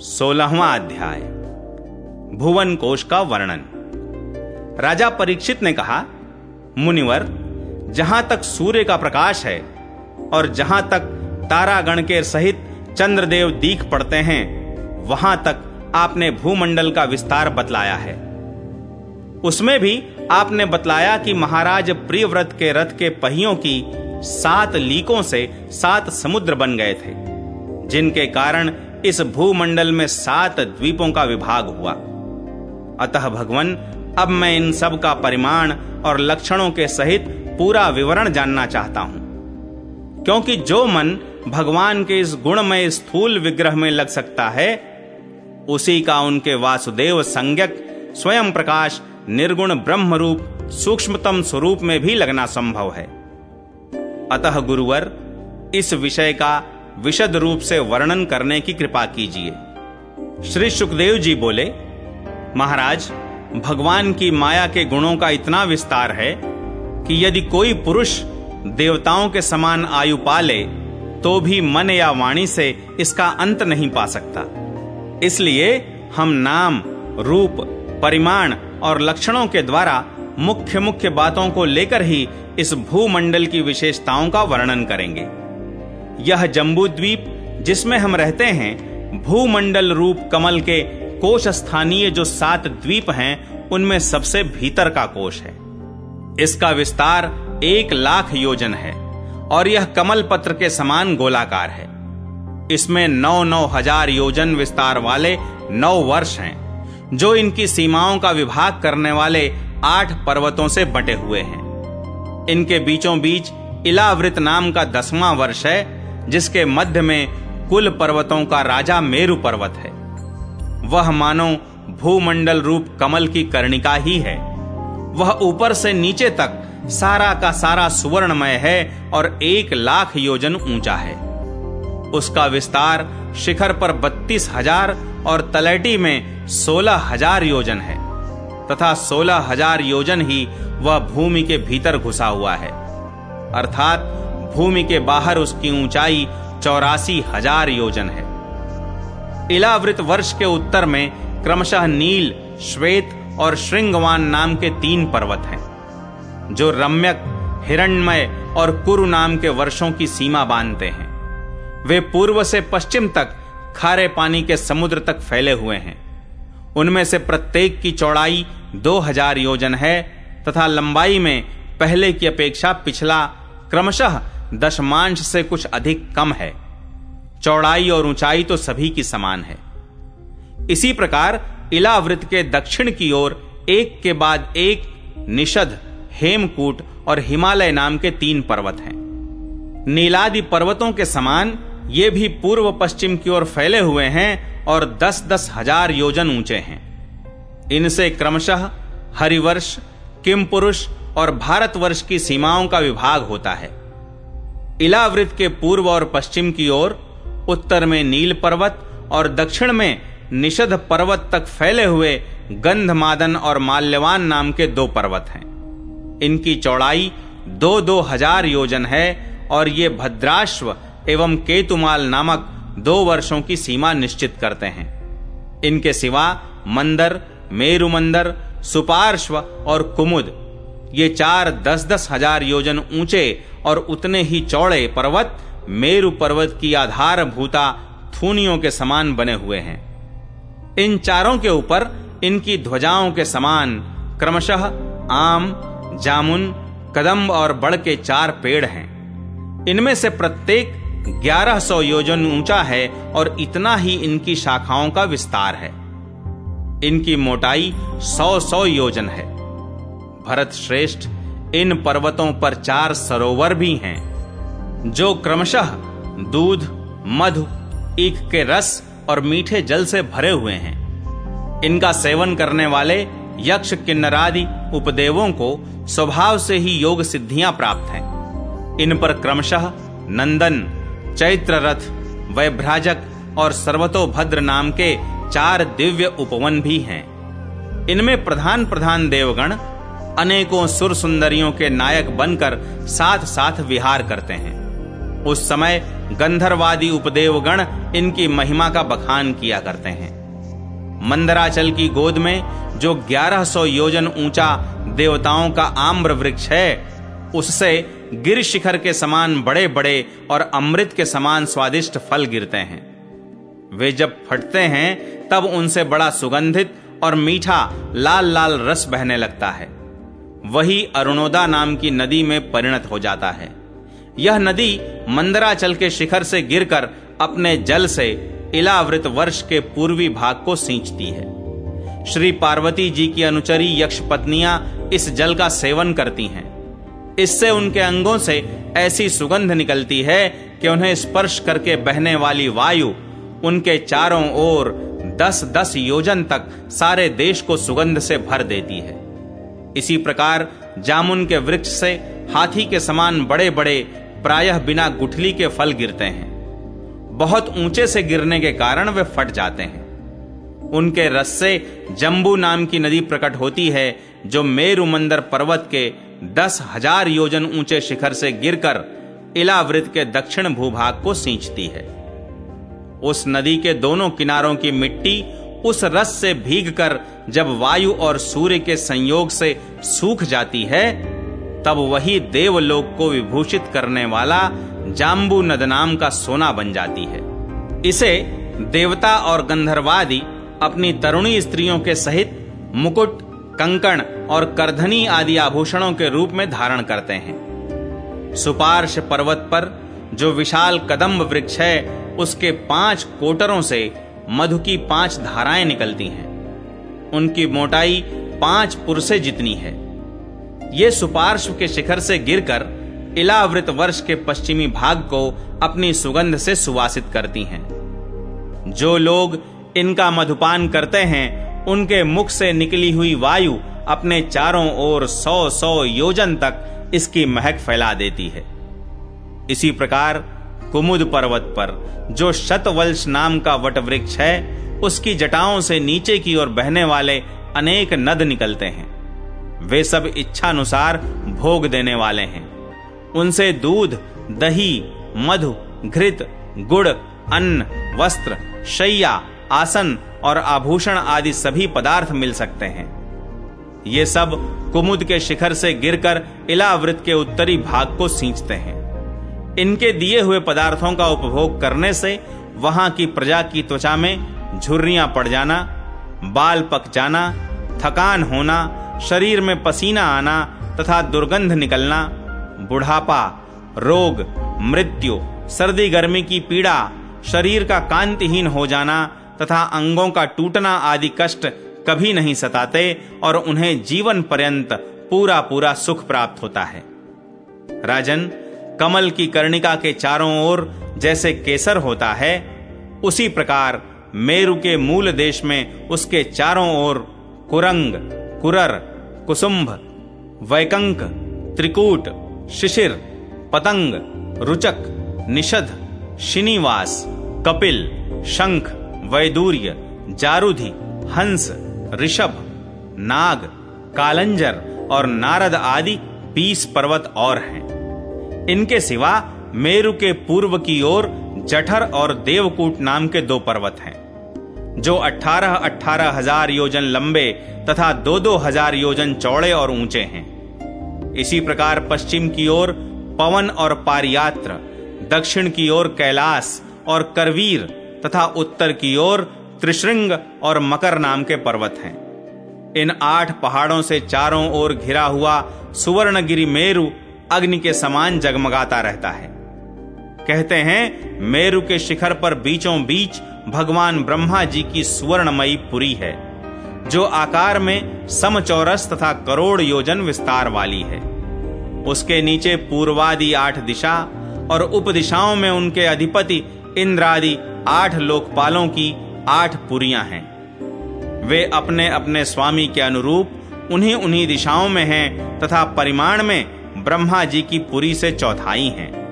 सोलहवा अध्याय। भुवन कोश का वर्णन। राजा परीक्षित ने कहा, मुनिवर, जहाँ तक सूर्य का प्रकाश है और जहाँ तक तारागण के सहित चंद्रदेव दीख पड़ते हैं, वहाँ तक आपने भूमंडल का विस्तार बतलाया है। उसमें भी आपने बतलाया कि महाराज प्रियव्रत के रथ के पहियों की सात लीकों से सात समुद्र बन गए थे, जिनके कारण इस भूमंडल में सात द्वीपों का विभाग हुआ। अतः भगवान, अब मैं इन सब का परिमाण और लक्षणों के सहित पूरा विवरण जानना चाहता हूँ। क्योंकि जो मन भगवान के इस गुणमय स्थूल विग्रह में लग सकता है, उसी का उनके वासुदेव संज्ञक स्वयं प्रकाश निर्गुण ब्रह्म रूप सूक्ष्मतम स्वरूप में भी लगना संभव है। अतः गुरुवर, इस विषय का विशद रूप से वर्णन करने की कृपा कीजिए। श्री सुखदेव जी बोले, महाराज, भगवान की माया के गुणों का इतना विस्तार है कि यदि कोई पुरुष देवताओं के समान आयु पाले तो भी मन या वाणी से इसका अंत नहीं पा सकता। इसलिए हम नाम, रूप, परिमाण और लक्षणों के द्वारा मुख्य मुख्य बातों को लेकर ही इस भूमंडल की विशेषताओं का वर्णन करेंगे। यह जम्बू द्वीप जिसमें हम रहते हैं, भूमंडल रूप कमल के कोश स्थानीय जो सात द्वीप हैं, उनमें सबसे भीतर का कोश है। इसका विस्तार एक लाख योजन है और यह कमल पत्र के समान गोलाकार है। इसमें नौ नौ हज़ार योजन विस्तार वाले नौ वर्ष हैं, जो इनकी सीमाओं का विभाग करने वाले आठ पर्वतों से बटे हुए हैं। इनके बीचों बीच इलावृत नाम का दसवां वर्ष है जिसके मध्य में कुल पर्वतों का राजा मेरु पर्वत है। वह मानो भूमंडल रूप कमल की कर्णिका ही है। वह ऊपर से नीचे तक सारा का सारा सुवर्णमय है और एक लाख योजन ऊँचा है। उसका विस्तार शिखर पर बत्तीस हज़ार और तलैटी में सोलह हज़ार योजन है। तथा सोलह हज़ार योजन ही वह भूमि के भीतर घुसा हुआ है। अर्थात भूमि के बाहर उसकी ऊंचाई चौरासी हज़ार योजन है। इलावृत वर्ष के उत्तर में क्रमशः नील, श्वेत और श्रृंगवान नाम के तीन पर्वत हैं, जो रम्यक, हिरण्मय और कुरु नाम के वर्षों की सीमा बांधते हैं। वे पूर्व से पश्चिम तक खारे पानी के समुद्र तक फैले हुए हैं। उनमें से प्रत्येक की चौड़ाई दो हज़ार योजन है तथा लंबाई में पहले की अपेक्षा पिछला क्रमशः दशमांश से कुछ अधिक कम है। चौड़ाई और ऊंचाई तो सभी की समान है। इसी प्रकार इलावृत के दक्षिण की ओर एक के बाद एक, निषद, हेमकूट और हिमालय नाम के तीन पर्वत हैं। नीलादि पर्वतों के समान ये भी पूर्व पश्चिम की ओर फैले हुए हैं और दस दस हज़ार योजन ऊँचे हैं। इनसे क्रमशः हरिवर्ष, किम पुरुष और भारतवर्ष की सीमाओं का विभाग होता है। इलावृत के पूर्व और पश्चिम की ओर, उत्तर में नील पर्वत और दक्षिण में निषद पर्वत तक फैले हुए गंधमादन और माल्यवान नाम के दो पर्वत हैं। इनकी चौड़ाई दो दो हज़ार योजन है और ये भद्राश्व एवं केतुमाल नामक दो वर्षों की सीमा निश्चित करते हैं। इनके सिवा मंदर, मेरुमंदर, सुपार्श्व और कुमुद, ये चार दस दस हज़ार योजन ऊँचे और उतने ही चौड़े पर्वत, मेरु पर्वत की आधार भूता थूनियों के समान बने हुए हैं। इन चारों के ऊपर इनकी ध्वजाओं के समान क्रमशः आम, जामुन, कदम्ब और बड़ के चार पेड़ हैं। इनमें से प्रत्येक ग्यारह सौ योजन ऊँचा है और इतना ही इनकी शाखाओं का विस्तार है। इनकी मोटाई सौ सौ योजन है। भरत श्रेष्ठ इन पर्वतों पर चार सरोवर भी हैं, जो क्रमशः दूध, मधु, ईख के रस और मीठे जल से भरे हुए हैं। इनका सेवन करने वाले यक्ष किन्नरादि उपदेवों को स्वभाव से ही योग सिद्धियाँ प्राप्त हैं। इन पर क्रमशः नंदन चैत्र रथ वैभ्राजक और सर्वतोभद्र नाम के चार दिव्य उपवन भी हैं। इनमें प्रधान प्रधान देवगण अनेकों सुर सुंदरियों के नायक बनकर साथ साथ विहार करते हैं। उस समय गंधर्वादी उपदेवगण इनकी महिमा का बखान किया करते हैं। मंदराचल की गोद में जो 1100 योजन ऊँचा देवताओं का आम्र वृक्ष है, उससे गिर शिखर के समान बड़े बड़े और अमृत के समान स्वादिष्ट फल गिरते हैं। वे जब फटते हैं, तब उनसे बड़ा सुगंधित और मीठा लाल लाल रस बहने लगता है। वही अरुणोदा नाम की नदी में परिणत हो जाता है। यह नदी मंदराचल के शिखर से गिरकर अपने जल से इलावृत वर्ष के पूर्वी भाग को सींचती है। श्री पार्वती जी की अनुचरी यक्ष पत्नियाँ इस जल का सेवन करती हैं। इससे उनके अंगों से ऐसी सुगंध निकलती है कि उन्हें स्पर्श करके बहने वाली वायु उनके चारों ओर दस दस योजन तक सारे देश को सुगंध से भर देती है। इसी प्रकार जामुन के वृक्ष से हाथी के समान बड़े बड़े प्रायः बिना गुठली के फल गिरते हैं। बहुत ऊँचे से गिरने के कारण वे फट जाते हैं। उनके रस से जम्बू नाम की नदी प्रकट होती है, जो मेरु मंदर पर्वत के दस हज़ार योजन ऊँचे शिखर से गिरकर इलावृत के दक्षिण भूभाग को सींचती है। उस नदी के दोनों किनारों की मिट्टी उस रस से भीगकर जब वायु और सूर्य के संयोग से सूख जाती है, तब वही देवलोक को विभूषित करने वाला जाम्बू नद नाम का सोना बन जाती है। इसे देवता और गंधर्वादी अपनी तरुणी स्त्रियों के सहित मुकुट, कंकण और करधनी आदि आभूषणों के रूप में धारण करते हैं। सुपार्श पर्वत पर जो विशाल कदम्ब वृक्ष है, उसके पाँच कोटरों से मधु की पाँच धाराएँ निकलती हैं। उनकी मोटाई पाँच पुरसे जितनी है। ये सुपार्श्व के शिखर से गिरकर इलावृत वर्ष के पश्चिमी भाग को अपनी सुगंध से सुवासित करती हैं। जो लोग इनका मधुपान करते हैं, उनके मुख से निकली हुई वायु अपने चारों ओर सौ सौ योजन तक इसकी महक फैला देती है। इसी प्रकार कुमुद पर्वत पर, जो शतवल्श नाम का वट वृक्ष है, उसकी जटाओं से नीचे की ओर बहने वाले अनेक नद निकलते हैं। वे सब इच्छानुसार भोग देने वाले हैं। उनसे दूध, दही, मधु, घृत, गुड़, अन्न, वस्त्र, शैया, आसन और आभूषण आदि सभी पदार्थ मिल सकते हैं। ये सब कुमुद के शिखर से गिरकर इलावृत के उत्तरी भाग को सींचते हैं। इनके दिए हुए पदार्थों का उपभोग करने से वहाँ की प्रजा की त्वचा में झुर्रियाँ पड़ जाना, बाल पक जाना, थकान होना, शरीर में पसीना आना तथा दुर्गंध निकलना, बुढ़ापा, रोग, मृत्यु, सर्दी, गर्मी की पीड़ा, शरीर का कांतिहीन हो जाना तथा अंगों का टूटना आदि कष्ट कभी नहीं सताते और उन्हें जीवन पर्यंत पूरा पूरा सुख प्राप्त होता है। राजन कमल की कर्णिका के चारों ओर जैसे केसर होता है, उसी प्रकार मेरु के मूल देश में उसके चारों ओर कुरंग, कुरर, कुसुंभ, वैकंक, त्रिकूट, शिशिर, पतंग, रुचक, निषध शिनिवास कपिल, शंख, वैदूर्य, जारुधि, हंस, ऋषभ, नाग, कालंजर और नारद आदि बीस पर्वत और हैं। इनके सिवा मेरु के पूर्व की ओर जठर और देवकूट नाम के दो पर्वत हैं, जो अठारह अठारह हज़ार योजन लंबे तथा दो दो हज़ार योजन चौड़े और ऊँचे हैं। इसी प्रकार पश्चिम की ओर पवन और पारियात्र, दक्षिण की ओर कैलाश और करवीर तथा उत्तर की ओर त्रिशृंग और मकर नाम के पर्वत हैं। इन आठ पहाड़ों से चारों ओर घिरा हुआ सुवर्णगिरी मेरु अग्नि के समान जगमगाता रहता है। कहते हैं, मेरु के शिखर पर बीचों बीच भगवान ब्रह्मा जी की सुवर्णमयी पुरी है, जो आकार में समचौरस तथा करोड़ योजन विस्तार वाली है। उसके नीचे पूर्वादि आठ दिशा और उपदिशाओं में उनके अधिपति इंद्रादि आठ लोकपालों की आठ पुरियाँ हैं। वे अपने अपने स्वामी के अनुरूप उन्हीं उन्हीं दिशाओं में हैं तथा परिमाण में ब्रह्मा जी की पुरी से चौथाई हैं।